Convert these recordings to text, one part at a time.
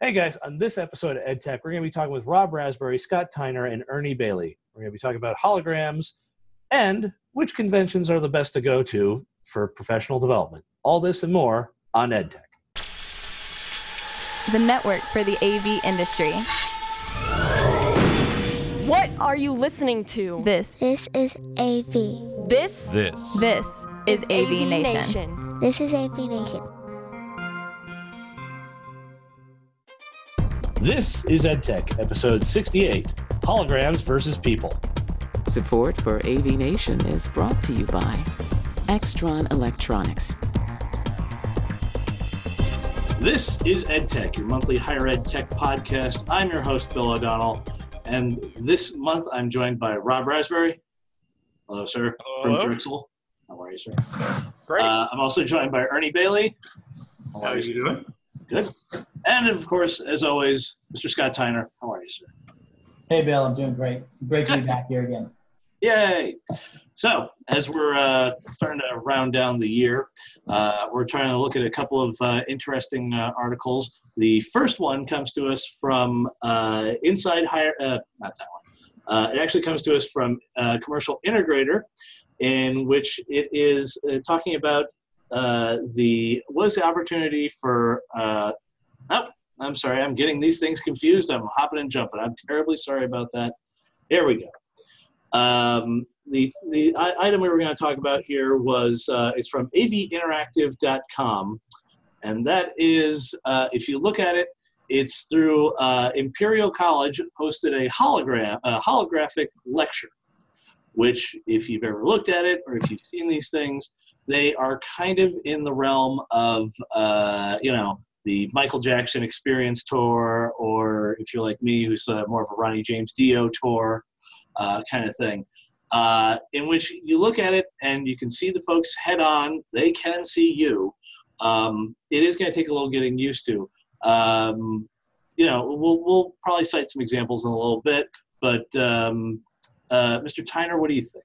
Hey guys, on this episode of EdTech, we're going to be talking with Rob Raspberry, Scott Tyner, and Ernie Bailey. We're going to be talking about holograms and which conventions are the best to go to for professional development. All this and more on EdTech. the network for the AV industry. What are you listening to? This, This is AV. This This. this is AV, Nation. This is AV Nation. This is EdTech, episode 68 Holograms versus People. Support for AV Nation is brought to you by Extron Electronics. This is EdTech, your monthly higher ed tech podcast. I'm your host, Bill O'Donnell, and this month I'm joined by Rob Raspberry. Hello, sir, Hello. from Drexel. How are you, sir? Great. Uh, I'm also joined by Ernie Bailey. How How are are you? you doing? Good. And of course, as always, Mr. Scott Tyner. How are you, sir? Hey, Bill, I'm doing great. It's great to be back here again. Yay! So, as we're uh, starting to round down the year, uh, we're trying to look at a couple of uh, interesting uh, articles. The first one comes to us from uh, Inside Higher, uh, not that one. Uh, it actually comes to us from uh, Commercial Integrator, in which it is uh, talking about uh, the what is the opportunity for. Oh, I'm sorry, I'm getting these things confused. I'm hopping and jumping. I'm terribly sorry about that. Here we go. Um, the the item we were going to talk about here was uh, it's from avinteractive.com, and that is uh, if you look at it, it's through uh, Imperial College hosted a hologram a holographic lecture, which if you've ever looked at it or if you've seen these things, they are kind of in the realm of uh, you know the Michael Jackson Experience tour, or if you're like me, who's uh, more of a Ronnie James Dio tour uh, kind of thing, uh, in which you look at it and you can see the folks head on. They can see you. Um, it is going to take a little getting used to. Um, you know, we'll, we'll probably cite some examples in a little bit, but um, uh, Mr. Tyner, what do you think?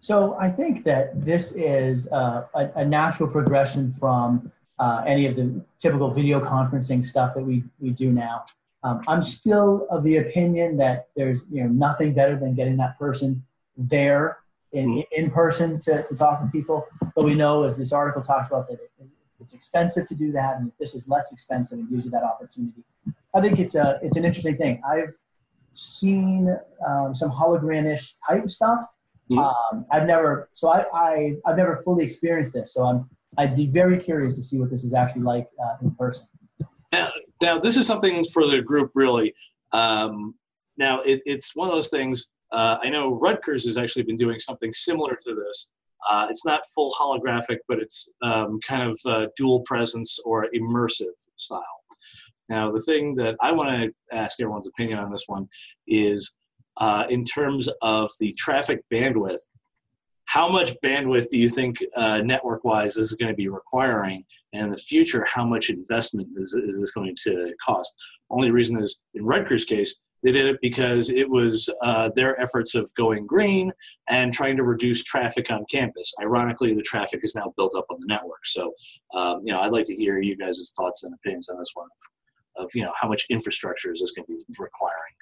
So I think that this is uh, a, a natural progression from uh, any of the typical video conferencing stuff that we, we do now. Um, I'm still of the opinion that there's you know nothing better than getting that person there in, in person to, to talk to people. But we know, as this article talks about, that it, it's expensive to do that, and if this is less expensive, it gives you that opportunity. I think it's a it's an interesting thing. I've seen um, some hologramish type stuff. Mhm. Um, I've never so I, I I've never fully experienced this, so I'm I'd be very curious to see what this is actually like uh, in person. Now, now, this is something for the group, really. Um, now, it, it's one of those things. Uh, I know Rutgers has actually been doing something similar to this. Uh, it's not full holographic, but it's um, kind of uh, dual presence or immersive style. Now, the thing that I want to ask everyone's opinion on this one is uh, in terms of the traffic bandwidth. How much bandwidth do you think, uh, network-wise, this is going to be requiring? and in the future, how much investment is, is this going to cost? Only reason is in Rutgers' case, they did it because it was uh, their efforts of going green and trying to reduce traffic on campus. Ironically, the traffic is now built up on the network. So, um, you know, I'd like to hear you guys' thoughts and opinions on this one of, of you know, how much infrastructure is this going to be requiring?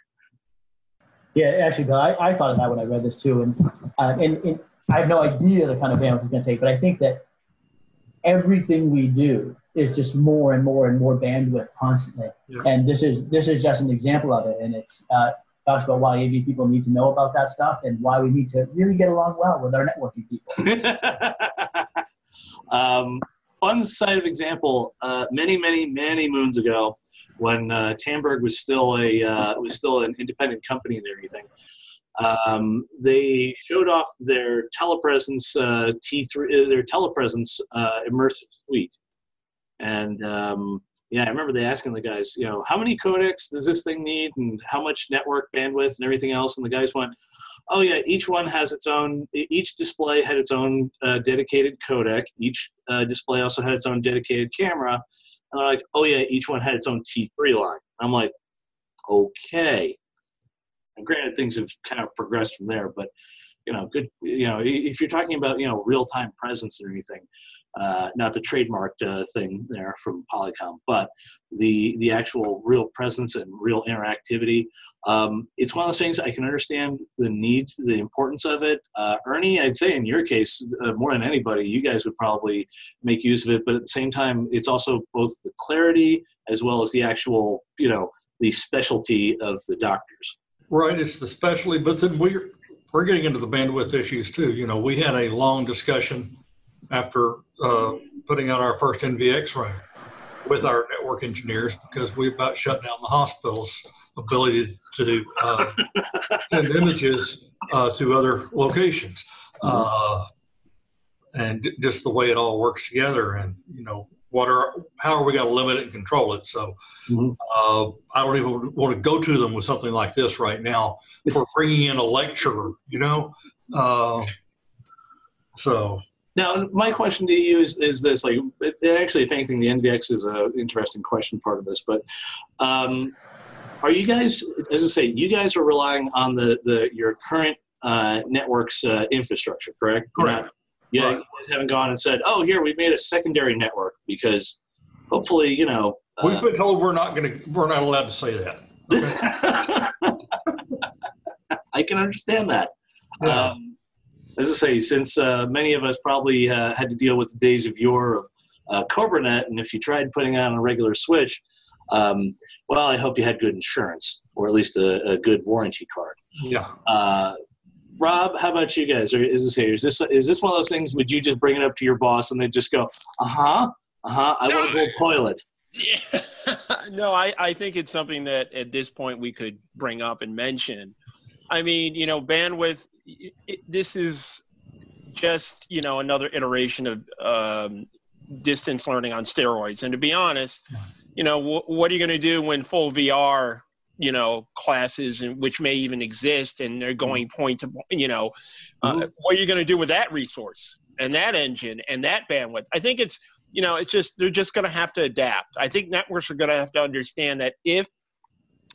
Yeah, actually, I, I thought of that when I read this too, and uh, and, and I have no idea the kind of bandwidth it's going to take, but I think that everything we do is just more and more and more bandwidth constantly, Yeah. and this is this is just an example of it, and it's uh, talks about why AV people need to know about that stuff and why we need to really get along well with our networking people. um, fun side of example. Uh, many, many, many moons ago, when uh, Tandberg was still a uh, was still an independent company and everything, um, they showed off their telepresence uh, T3, uh, their telepresence uh, immersive suite, and um, yeah, I remember they asking the guys, you know, how many codecs does this thing need, and how much network bandwidth and everything else, and the guys went, oh yeah, each one has its own. Each display had its own uh, dedicated codec. Each uh, display also had its own dedicated camera. And they're like, oh yeah, each one had its own T3 line. I'm like, okay. And granted, things have kind of progressed from there, but you know, good. You know, if you're talking about you know real time presence and everything, uh, not the trademarked uh, thing there from Polycom, but the the actual real presence and real interactivity. Um, it's one of those things I can understand the need, the importance of it. Uh, Ernie, I'd say in your case, uh, more than anybody, you guys would probably make use of it. But at the same time, it's also both the clarity as well as the actual, you know, the specialty of the doctors. Right, it's the specialty, but then we're we're getting into the bandwidth issues too. You know, we had a long discussion after uh, putting out our first NVX room with our network engineers because we about shut down the hospital's ability to uh, send images uh, to other locations. Uh, and just the way it all works together and, you know, what are, how are we going to limit it and control it? So Mhm. uh, I don't even want to go to them with something like this right now for bringing in a lecturer, you know? Uh, so Now, my question to you is, is this like, it, it actually, if anything, the NVX is an interesting question part of this, but um, are you guys, as I say, you guys are relying on the, the your current uh, network's uh, infrastructure, correct? Correct. not- Yeah, Right. you guys haven't gone and said, oh, here, we made a secondary network because hopefully, you know. we've uh, been told we're not going to, we're not allowed to say that. I can understand that. Yeah. Um, as I say, since uh, many of us probably uh, had to deal with the days of yore of uh, CobraNet, and if you tried putting on a regular switch, um, well, I hope you had good insurance or at least a, a good warranty card. yeah. Uh, Rob, how about you guys? Or is this here? Is this is this one of those things? Would you just bring it up to your boss and they just go, uh huh, uh huh, I want a whole toilet? Yeah. no, I, I think it's something that at this point we could bring up and mention. I mean, you know, bandwidth, it- this is just, you know, another iteration of um, distance learning on steroids. And to be honest, you know, wh- what are you going to do when full VR, you know, classes, and which may even exist and they're going point to, point, you know, uh, Mhm. what are you going to do with that resource and that engine and that bandwidth? I think it's, you know, it's just they're just going to have to adapt. I think networks are going to have to understand that if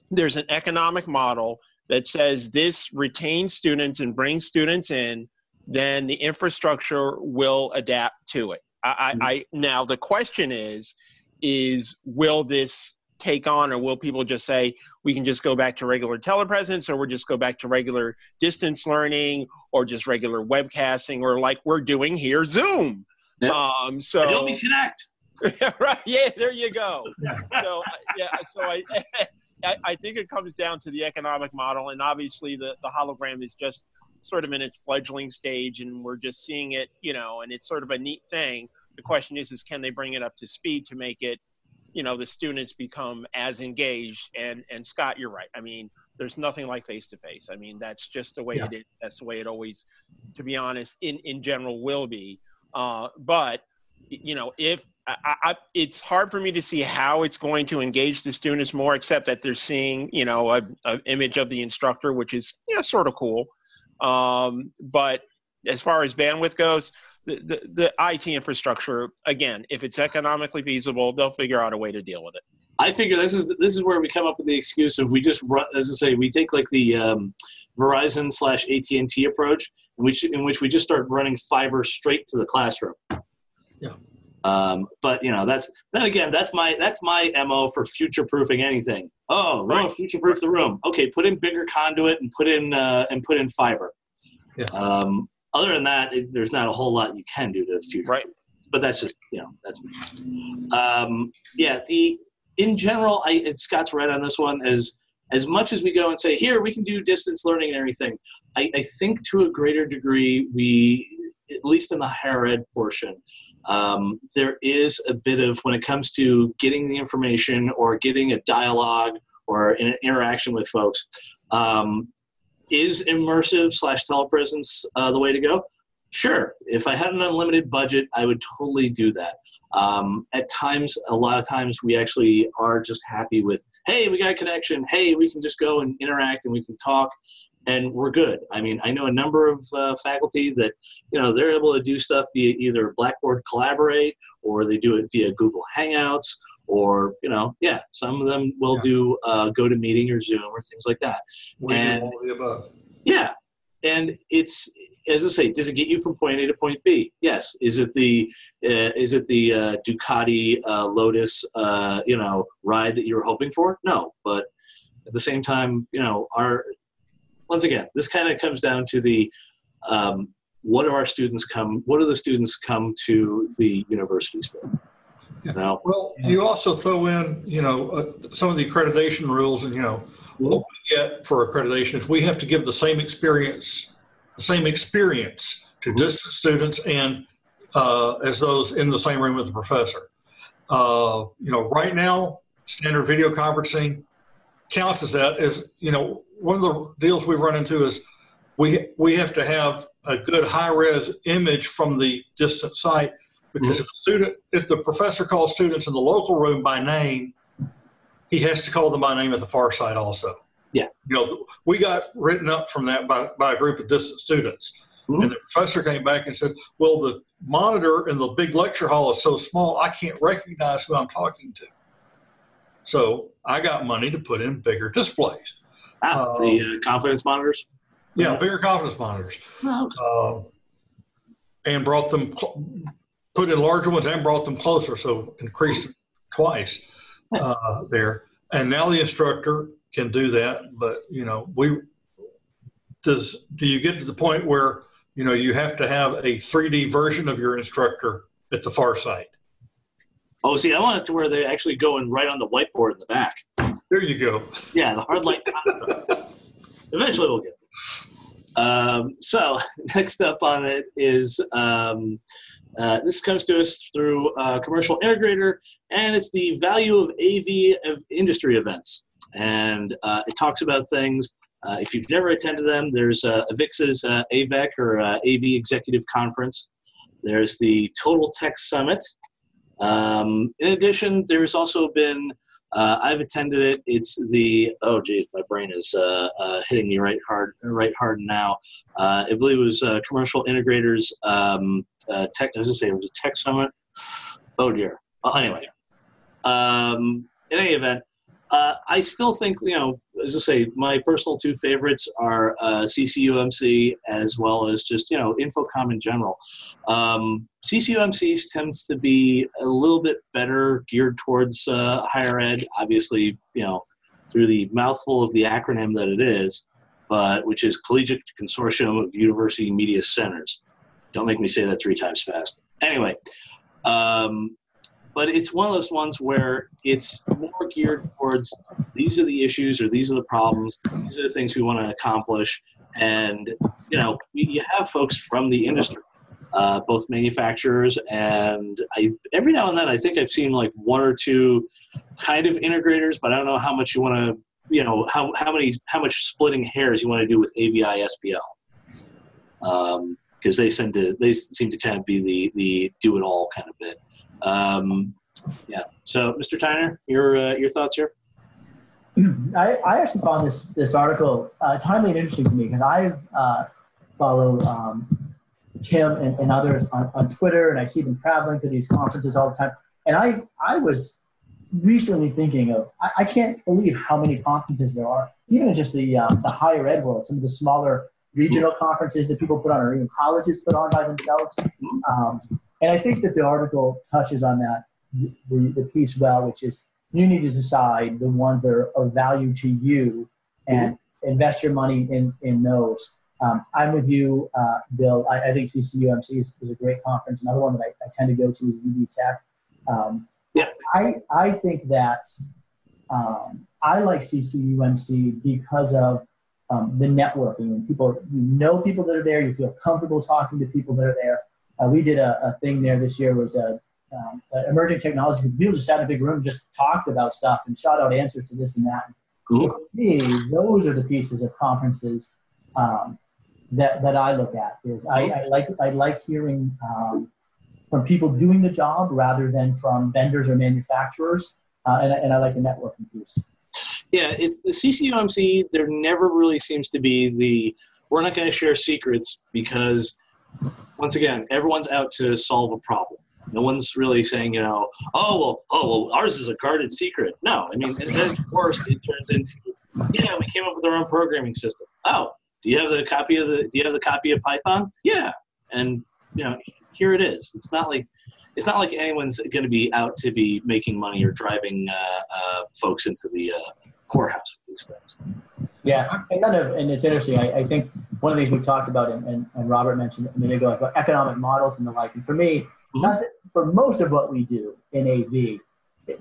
there's an economic model that says this retains students and brings students in, then the infrastructure will adapt to it. I, I, I now the question is, is will this take on, or will people just say we can just go back to regular telepresence, or we'll just go back to regular distance learning, or just regular webcasting, or like we're doing here, Zoom. Yep. Um, so Adobe Connect. right. Yeah, there you go. So yeah, so I, I I think it comes down to the economic model, and obviously the the hologram is just sort of in its fledgling stage, and we're just seeing it, you know, and it's sort of a neat thing. The question is, is can they bring it up to speed to make it, you know, the students become as engaged? And and Scott, you're right. I mean, there's nothing like face to face. I mean, that's just the way Yeah. it is. That's the way it always, to be honest, in in general will be. Uh, but you know, if I, I, it's hard for me to see how it's going to engage the students more, except that they're seeing, you know, a, a image of the instructor, which is, you know, sort of cool. Um, but as far as bandwidth goes, the, the, the IT infrastructure, again, if it's economically feasible, they'll figure out a way to deal with it. I figure this is this is where we come up with the excuse of we just run, as I say, we take like the um, Verizon slash AT and T approach, in which in which we just start running fiber straight to the classroom. Yeah. Um, but you know that's then again that's my that's my mo for future proofing anything. Oh, no, Right. future proof the room. Okay, put in bigger conduit and put in uh, and put in fiber. Yeah. Um, other than that, it, there's not a whole lot you can do to the future. Right. But that's just you know that's me. Um, yeah. The in general, I Scott's right on this one. As as much as we go and say here we can do distance learning and everything, I, I think to a greater degree we, at least in the higher ed portion, um, there is a bit of when it comes to getting the information or getting a dialogue or an interaction with folks. Um, is immersive slash telepresence uh, the way to go? Sure. If I had an unlimited budget, I would totally do that. Um, at times, a lot of times, we actually are just happy with, hey, we got a connection. Hey, we can just go and interact and we can talk, and we're good. I mean, I know a number of uh, faculty that, you know, they're able to do stuff via either Blackboard Collaborate or they do it via Google Hangouts or, you know, yeah, some of them will Yeah. do uh, GoToMeeting or Zoom or things like that. We And- do all the above. Yeah, and it's as I say, does it get you from point A to point B? Yes. Is it the uh, is it the uh, Ducati uh, Lotus uh, you know ride that you were hoping for? No, but at the same time, you know, our once again, this kind of comes down to the um, what do our students come? What do the students come to the universities for? You know, Well, you also throw in, you know, uh, some of the accreditation rules and, you know, what we get for accreditation is we have to give the same experience, the same experience to distant students and uh, as those in the same room with the professor. Uh, you know, right now, standard video conferencing counts as that is you know, one of the deals we've run into is we we have to have a good high res image from the distant site because if the student, if the professor calls students in the local room by name, he has to call them by name at the far side also. Yeah. You know, we got written up from that by, by a group of distant students. Mhm. And the professor came back and said, well, the monitor in the big lecture hall is so small, I can't recognize who I'm talking to. So I got money to put in bigger displays. ah, uh, the uh, confidence monitors. Yeah, bigger confidence monitors. Oh, Um, and brought them, cl- put in larger ones and brought them closer, so increased twice uh, there. And now the instructor can do that, but you know, we does. Do you get to the point where you know you have to have a 3D version of your instructor at the far side? Oh, see, I want it to where they're actually go in right on the whiteboard in the back. There you go. Yeah, the hard light. Eventually, we'll get there. Um, so next up on it is um, uh, this comes to us through uh, Commercial Integrator, and it's the value of AV of industry events, and uh, it talks about things. Uh, if you've never attended them, there's uh, Avixa's uh, AVEC or uh, AV Executive Conference. There's the Total Tech Summit. Um, in addition, there's also been uh, I've attended it. It's the oh geez, my brain is uh, uh, hitting me right hard, right hard now. Uh, I believe it was uh, Commercial Integrators um, uh, Tech. I was gonna say it was a Tech Summit. Oh dear. Well, anyway, um, in any event, uh, I still think you know, as I say, my personal two favorites are uh, CCUMC as well as just you know InfoComm in general. Um, CCUMC tends to be a little bit better geared towards uh, higher ed, obviously, you know, through the mouthful of the acronym that it is, but which is Collegiate Consortium of University Media Centers. Don't make me say that three times fast. Anyway, um, but it's one of those ones where it's more geared towards these are the issues or these are the problems, these are the things we want to accomplish, and you know, you have folks from the industry uh, both manufacturers and I, every now and then I think I've seen like one or two kind of integrators, but I don't know how much you want to, you know, how, how many, how much splitting hairs you want to do with AVI SPL. Um, cause they seem to, they seem to kind of be the, the do it all kind of bit. Um, yeah. So Mr. Tyner, your, uh, your thoughts here? I, I actually found this this article uh, timely and interesting to me because I've uh, followed um, Tim and, and others on, on Twitter, and I see them traveling to these conferences all the time. And I I was recently thinking of I, I can't believe how many conferences there are, even in just the uh, the higher ed world. Some of the smaller regional conferences that people put on, or even colleges put on by themselves. Um, and I think that the article touches on that the, the piece well, which is you need to decide the ones that are of value to you and invest your money in, in those. Um, I'm with you, uh, Bill. I, I think CCUMC is, is a great conference. Another one that I, I tend to go to is UB Tech. Um, Yeah. I, I think that um, I like CCUMC because of um, the networking. People, you know people that are there, you feel comfortable talking to people that are there. Uh, we did a, a thing there this year was a um, uh, emerging technology. People just sat in a big room, just talked about stuff and shot out answers to this and that. Cool. For me, those are the pieces of conferences um, that that I look at. Is I, I like I like hearing um, from people doing the job rather than from vendors or manufacturers, uh, and, and I like the networking piece. Yeah, it's the CCUMC. There never really seems to be the we're not going to share secrets because once again, everyone's out to solve a problem. No one's really saying, you know, oh well, oh well, ours is a guarded secret. No, I mean, at its worst, it turns into, yeah, we came up with our own programming system. Oh, Do you have the copy of the Do you have the copy of Python? Yeah, and you know, here it is. It's not like it's not like anyone's going to be out to be making money or driving uh, uh, folks into the uh, poorhouse with these things. Yeah, and none of, and it's interesting. I, I think one of the things we talked about, and, and, and Robert mentioned a minute ago about economic models and the like. And for me, Mhm. nothing, for most of what we do in AV,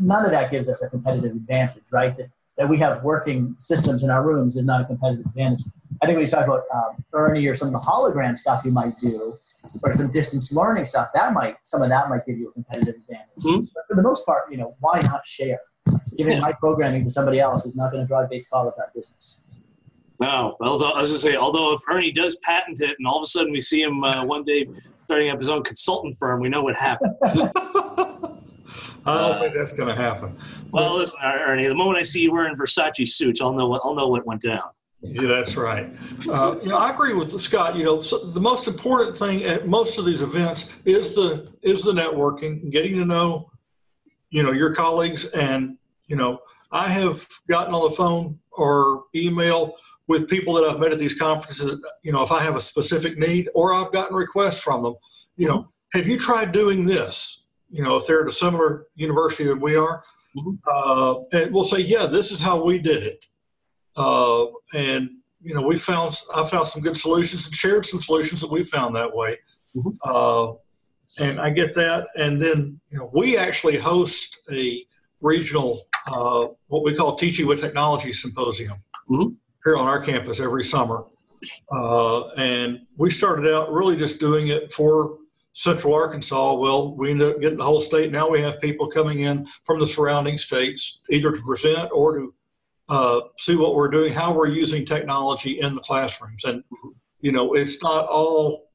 none of that gives us a competitive advantage, right? That, that we have working systems in our rooms is not a competitive advantage. I think when you talk about um, Ernie or some of the hologram stuff you might do, or some distance learning stuff, that might some of that might give you a competitive advantage. Mhm. But for the most part, you know, why not share? Giving my programming to somebody else is not going to drive Bates College out business. No, although I was going to say, although if Ernie does patent it, and all of a sudden we see him uh, one day starting up his own consultant firm, we know what happened. I don't think that's going to happen. Well, listen, Ernie, the moment I see you wearing Versace suits, I'll know what I'll know what went down. Yeah, that's right. Uh, you know, I agree with Scott. You know, so the most important thing at most of these events is the is the networking, getting to know, you know, your colleagues, and you know, I have gotten on the phone or email with people that I've met at these conferences. You know, if I have a specific need, or I've gotten requests from them. You know, have you tried doing this? You know, if they're at a similar university that we are, Mhm. uh, and we'll say, yeah, this is how we did it. Uh, and you know, we found I found some good solutions and shared some solutions that we found that way. Mhm. Uh, and I get that. And then you know, we actually host a regional uh, what we call Teaching with Technology Symposium Mhm. Here on our campus every summer. Uh, and we started out really just doing it for Central Arkansas. Well, we ended up getting the whole state. Now we have people coming in from the surrounding states, either to present or to uh, see what we're doing, how we're using technology in the classrooms. And, you know, it's not all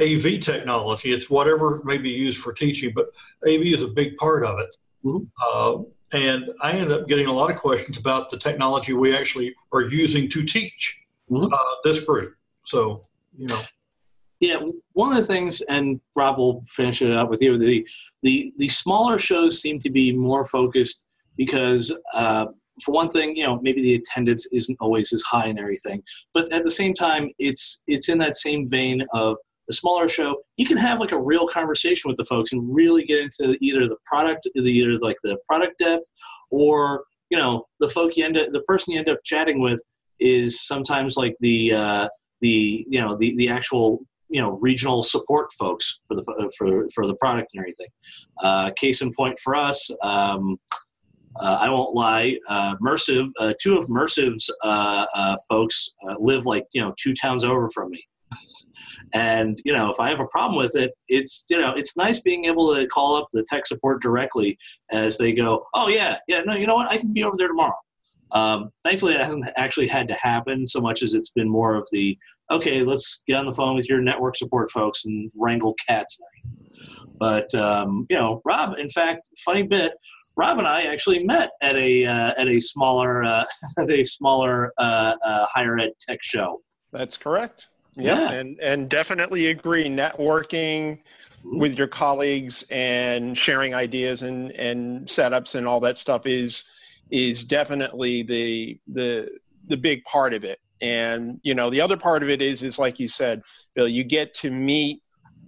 AV technology, it's whatever may be used for teaching, but AV is a big part of it. Mhm. Uh, and I ended up getting a lot of questions about the technology we actually are using to teach Mhm. uh, this group. So, you know, Yeah, one of the things, and Rob will finish it up with you. The the the smaller shows seem to be more focused because, uh, for one thing, you know, maybe the attendance isn't always as high and everything. But at the same time, it's it's in that same vein of a smaller show. You can have like a real conversation with the folks and really get into either the product, either like the product depth, or you know, the folk you end up, the person you end up chatting with is sometimes like the uh, the you know the the actual you know regional support folks for the for for the product and everything. Uh, case in point for us, um, uh, I won't lie. Uh, Mersive, uh, two of Mersive's uh, uh, folks uh, live like you know two towns over from me. And you know, if I have a problem with it, it's you know, it's nice being able to call up the tech support directly as they go, "Oh yeah, yeah, no, you know what, I can be over there tomorrow." Um, thankfully, it hasn't actually had to happen so much as it's been more of the okay, let's get on the phone with your network support folks and wrangle cats. But um, you know, Rob, in fact, funny bit, Rob and I actually met at a uh, at a smaller uh, at a smaller uh, uh, higher ed tech show. That's correct. Yeah, and and definitely agree. Networking with your colleagues and sharing ideas and and setups and all that stuff is is definitely the the the big part of it. And you know, the other part of it is is like you said, Bill, you get to meet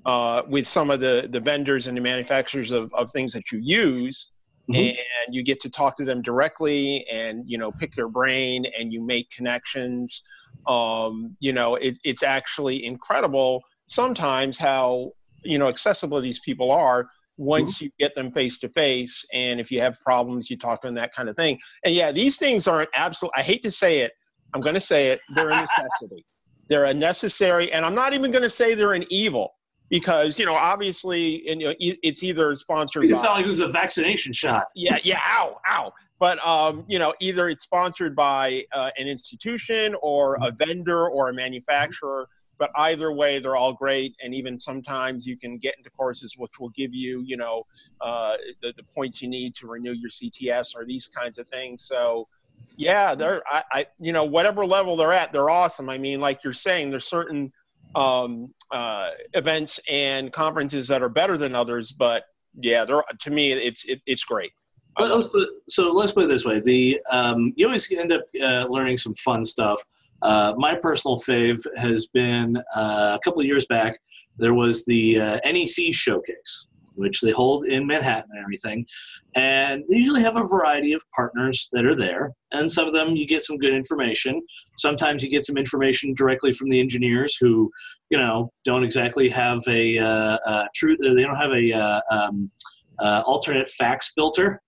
uh, with some of the the vendors and the manufacturers of, of things that you use. Mhm. And you get to talk to them directly, and you know, pick their brain, and you make connections um, you know it, it's actually incredible sometimes how you know accessible these people are once you get them face to face and if you have problems you talk to them that kind of thing. And yeah these things aren't absolute i hate to say it i'm going to say it they're a necessity. They're a necessary and i'm not even going to say they're an evil because you know obviously and, you know, it's either sponsored It by sounds like this is a vaccination shot. yeah, yeah, ow, ow. But um, you know, either it's sponsored by uh, an institution or a vendor or a manufacturer. But either way, they're all great, and even sometimes you can get into courses which will give you, you know, uh, the, the points you need to renew your CTS or these kinds of things. So, yeah, they're, I, I, you know, whatever level they're at, they're awesome. I mean, like you're saying, there's certain um, uh, events and conferences that are better than others, but yeah, they're to me, it's it, it's great. I Well, let's put, so let's put it this way: the um, you always end up uh, learning some fun stuff Uh, my personal fave has been uh, a couple of years back. There was the uh, NEC showcase, which they hold in Manhattan and everything, and they usually have a variety of partners that are there. And some of them you get some good information. Sometimes you get some information directly from the engineers who, you know, don't exactly have a, uh, uh, true. They don't have a uh, um, uh, alternate facts filter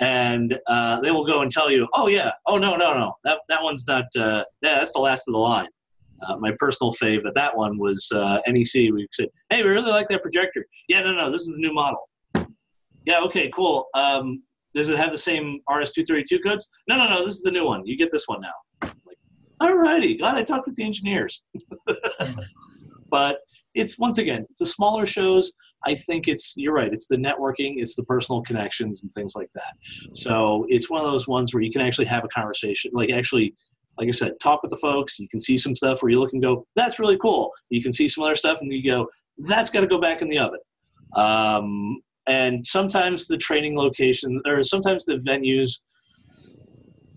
and uh, they will go and tell you, "Oh yeah, oh no, no, no, that that one's not. Uh, yeah, that's the last of the line." Uh, my personal fave at that one was uh, NEC. We said, "Hey, we really like that projector." Yeah, no, no, this is the new model. Yeah, okay, cool. Um, does it have the same RS-232 codes? No, no, no, this is the new one. You get this one now. Like, Alrighty, God, I talked with the engineers. but it's once again, it's the smaller shows. I think it's you're right. It's the networking, it's the personal connections and things like that. So it's one of those ones where you can actually have a conversation, like actually, like I said, talk with the folks. You can see some stuff where you look and go, "That's really cool." You can see some other stuff and you go, "That's got to go back in the oven." Um, and sometimes the training location, or sometimes the venues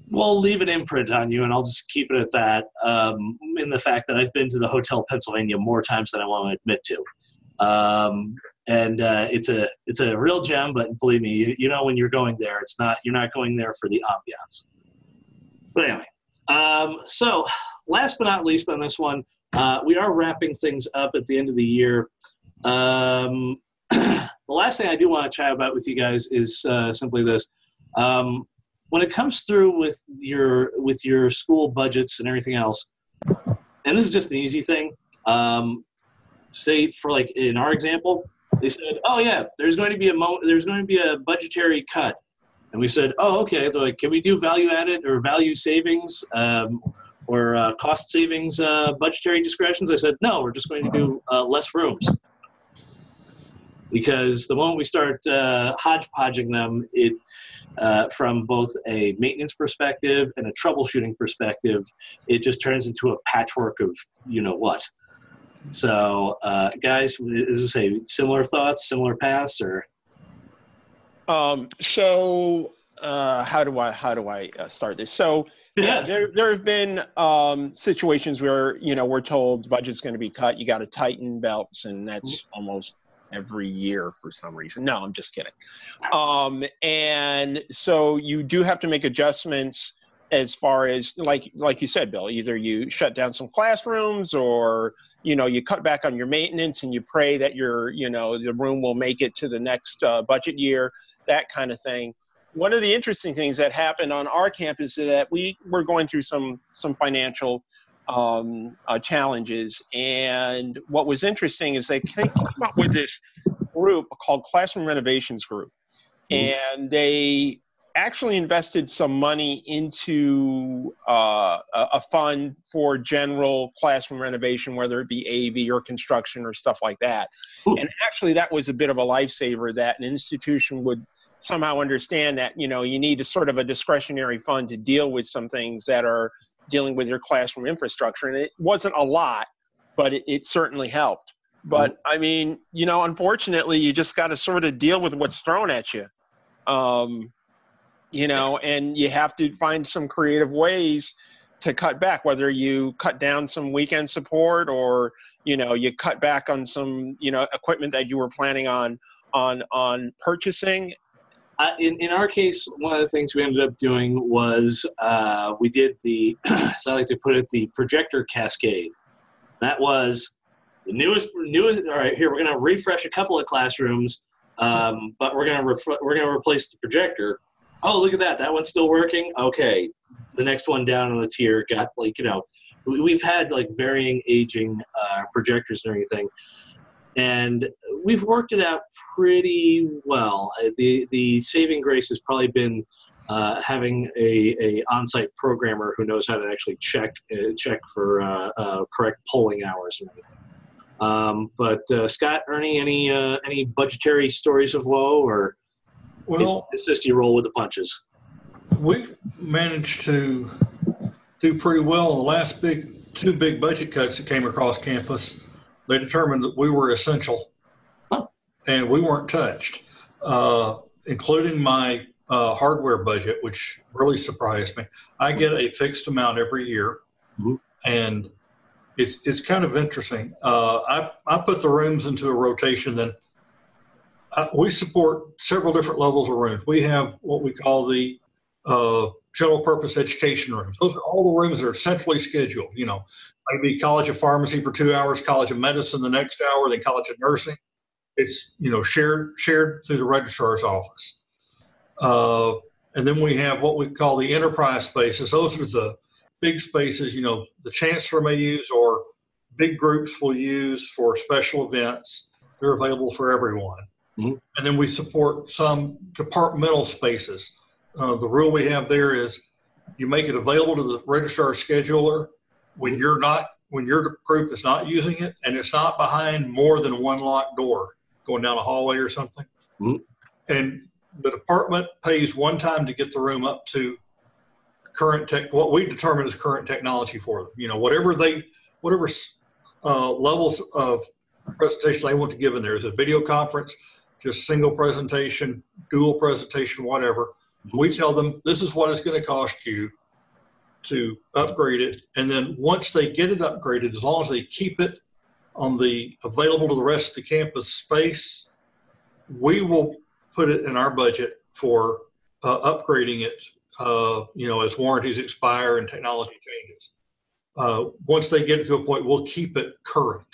will leave an imprint on you, and I'll just keep it at that. Um, in the fact that I've been to the Hotel Pennsylvania more times than I want to admit to, um, and uh, it's a it's a real gem. But believe me, you, you know when you're going there, it's not you're not going there for the ambiance. But anyway, um, so last but not least on this one, uh, we are wrapping things up at the end of the year. Um, the last thing I do want to chat about with you guys is uh, simply this. Um, when it comes through with your with your school budgets and everything else, and this is just an easy thing. Um, say for like in our example, they said, "Oh yeah, there's going to be a mo- there's going to be a budgetary cut," and we said, "Oh okay." They're like, "Can we do value added or value savings um, or uh, cost savings uh, budgetary discretions?" I said, "No, we're just going to do uh, less rooms." Because the moment we start uh, hodgepodging them, it uh, from both a maintenance perspective and a troubleshooting perspective, it just turns into a patchwork of you know what. So, uh, guys, is this a similar thoughts, similar paths, or? Um, so, uh, how do I how do I uh, start this? So, yeah, there there have been um, situations where you know we're told budget's going to be cut. You got to tighten belts, and that's mm-hmm. almost every year for some reason. No, I'm just kidding. Um, and so you do have to make adjustments as far as like like you said bill either you shut down some classrooms or you know you cut back on your maintenance and you pray that your you know the room will make it to the next uh, budget year that kind of thing one of the interesting things that happened on our campus is that we were going through some some financial um, uh, challenges. And what was interesting is they came up with this group called Classroom Renovations Group. Mm-hmm. And they actually invested some money into uh, a fund for general classroom renovation, whether it be AV or construction or stuff like that. Ooh. And actually, that was a bit of a lifesaver that an institution would somehow understand that you know you need a sort of a discretionary fund to deal with some things that are dealing with your classroom infrastructure. And it wasn't a lot, but it, it certainly helped. But mm-hmm. I mean, you know, unfortunately, you just got to sort of deal with what's thrown at you. Um, you know, and you have to find some creative ways to cut back, whether you cut down some weekend support or, you know, you cut back on some, you know, equipment that you were planning on on on purchasing uh, in, in our case, one of the things we ended up doing was uh, we did the, as I like to put it, the projector cascade. That was the newest, newest. All right, here we're going to refresh a couple of classrooms, um, but we're going to ref- we're going to replace the projector. Oh, look at that! That one's still working. Okay, the next one down on the tier got like you know, we've had like varying aging uh, projectors and everything and we've worked it out pretty well. Uh, the the saving grace has probably been uh, having a, a on-site programmer who knows how to actually check uh, check for uh, uh correct polling hours and everything. Um, but Scott, Ernie, any any budgetary stories of woe, or well, it's, it's just you roll with the punches. We've managed to do pretty well. The last big two big budget cuts that came across campus they determined that we were essential and we weren't touched, uh, including my uh, hardware budget, which really surprised me. I get a fixed amount every year Mhm. and it's it's kind of interesting. Uh, I I put the rooms into a rotation. Then uh, we support several different levels of rooms. We have what we call the uh, general purpose education rooms. Those are all the rooms that are centrally scheduled. You know, maybe College of Pharmacy for two hours, College of Medicine the next hour, then College of Nursing. It's you know shared shared through the registrar's office. Uh, and then we have what we call the enterprise spaces. Those are the big spaces, you know, the chancellor may use or big groups will use for special events. They're available for everyone. Mhm. And then we support some departmental spaces. Uh, the rule we have there is you make it available to the registrar scheduler when you're not when your group is not using it and it's not behind more than one locked door going down a hallway or something. Mhm. And the department pays one time to get the room up to current tech, what we determine is current technology for them. You know, whatever they, whatever uh, levels of presentation they want to give in there. Is a video conference, just single presentation, dual presentation, whatever. We tell them this is what it's going to cost you to upgrade it. And then once they get it upgraded, as long as they keep it on the available to the rest of the campus space, we will put it in our budget for uh, upgrading it, uh, you know, as warranties expire and technology changes. Uh, once they get it to a point, we'll keep it current.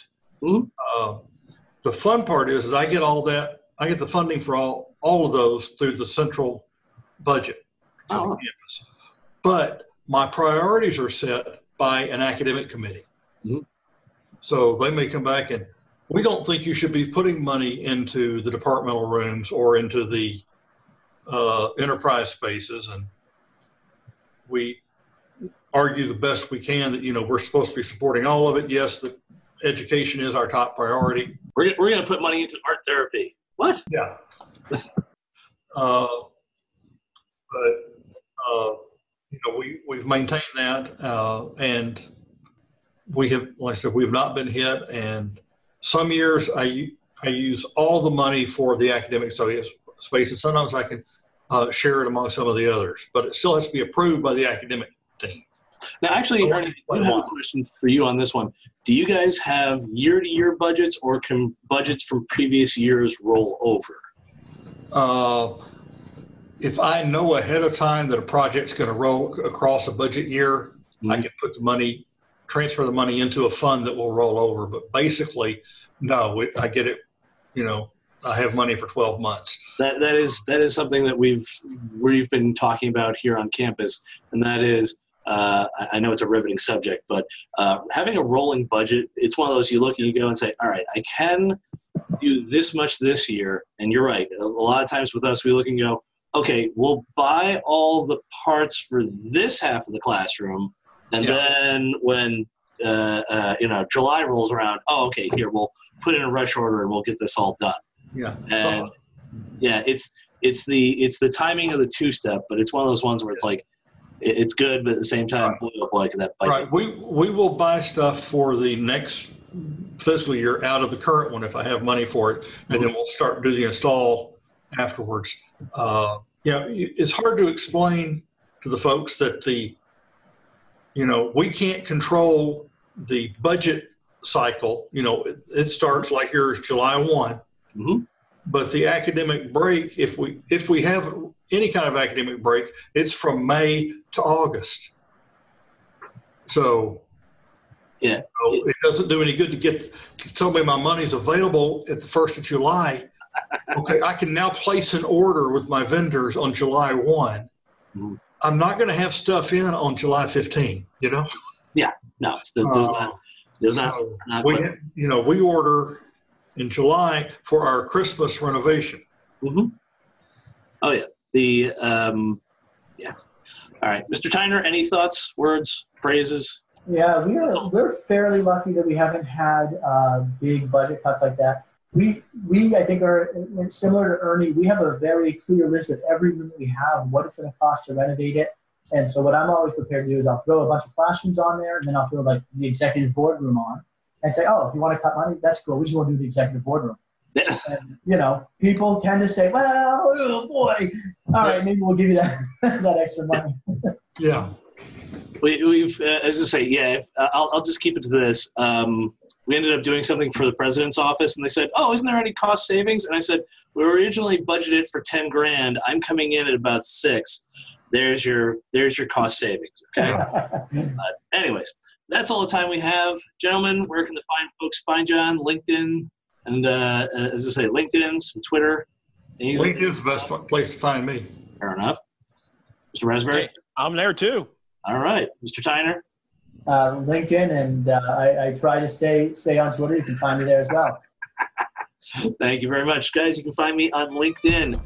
Mhm. Uh, the fun part is, is I get all that, I get the funding for all, all of those through the central budget for Oh. campus. But my priorities are set by an academic committee. Mhm. So they may come back and we don't think you should be putting money into the departmental rooms or into the uh, enterprise spaces. And we argue the best we can that, you know, we're supposed to be supporting all of it. Yes, the education is our top priority. We're, we're going to put money into art therapy. What? Yeah. uh, but, uh, you know, we, we've maintained that, uh, and we have, like I said, we have not been hit. And some years I I use all the money for the academic study space, and sometimes I can uh, share it among some of the others, but it still has to be approved by the academic team. Now, actually, Ernie, I have a question for you on this one. Do you guys have year to year budgets or can budgets from previous years roll over? Uh, if I know ahead of time that a project's going to roll across a budget year, I Mhm. can put the money, transfer the money into a fund that will roll over. But basically, no, it, I get it. You know, I have money for 12 months. That that is that is something that we've we've been talking about here on campus, and that is uh, I- know it's a riveting subject, but uh, having a rolling budget, it's one of those you look and you go and say, all right, I can do this much this year, and you're right. A, lot of times with us, we look and go, okay, we'll buy all the parts for this half of the classroom, and Yeah. then when uh, uh, you know July rolls around, oh, okay, here we'll put in a rush order and we'll get this all done. Yeah. And yeah, it's it's the it's the timing of the two step, but it's one of those ones where it's like it's good, but at the same time, boy, oh boy, could that bite. Right. We we will buy stuff for the next fiscal year out of the current one if I have money for it, and then we'll start do the install afterwards. Uh, yeah, it's hard to explain to the folks that the you know we can't control the budget cycle. You know, it, it starts like yours July one, Mhm. But the academic break, if we if we have any kind of academic break, it's from May to August. So Yeah. so it doesn't do any good to get to tell me my money's available at the first of July. Okay, I can now place an order with my vendors on July one. Mhm. I'm not going to have stuff in on July 15. You know, Yeah. No, it's the, there's not there's not, So not we quite- you know we order in July for our Christmas renovation. Mm-hmm. Oh yeah, the um, yeah. All right, Mr. Tyner, any thoughts, words, praises? Yeah, we are we're fairly lucky that we haven't had uh, big budget cuts like that. We we I think are similar to Ernie. We have a very clear list of every room that we have, what it's going to cost to renovate it. And so what I'm always prepared to do is I'll throw a bunch of classrooms on there, and then I'll throw like the executive boardroom on, and say, oh, if you want to cut money, that's cool. We just want to do the executive boardroom. And, you know, people tend to say, well, oh boy, all right, maybe we'll give you that that extra money. Yeah, we, we've, uh, as I say, yeah, if, uh, I'll, I'll just keep it to this. Um, we ended up doing something for the president's office, and they said, "Oh, isn't there any cost savings?" And I said, "We were originally budgeted for ten grand. I'm coming in at about six. There's your there's your cost savings." Okay. but anyways, that's all the time we have, gentlemen. Where can the fine folks find you on LinkedIn and uh, as I say, LinkedIn, some Twitter. Anything? LinkedIn's the best place to find me. Fair enough, Mr. Raspberry. Hey, I'm there too. All right, Mr. Tyner. Uh, LinkedIn, and uh, I, I, try to stay stay on Twitter. You can find me there as well. Thank you very much, guys. You can find me on LinkedIn.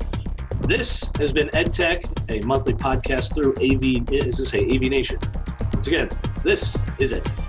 This has been EdTech, a monthly podcast through AV, as I say, AV Nation. Once again, this is it.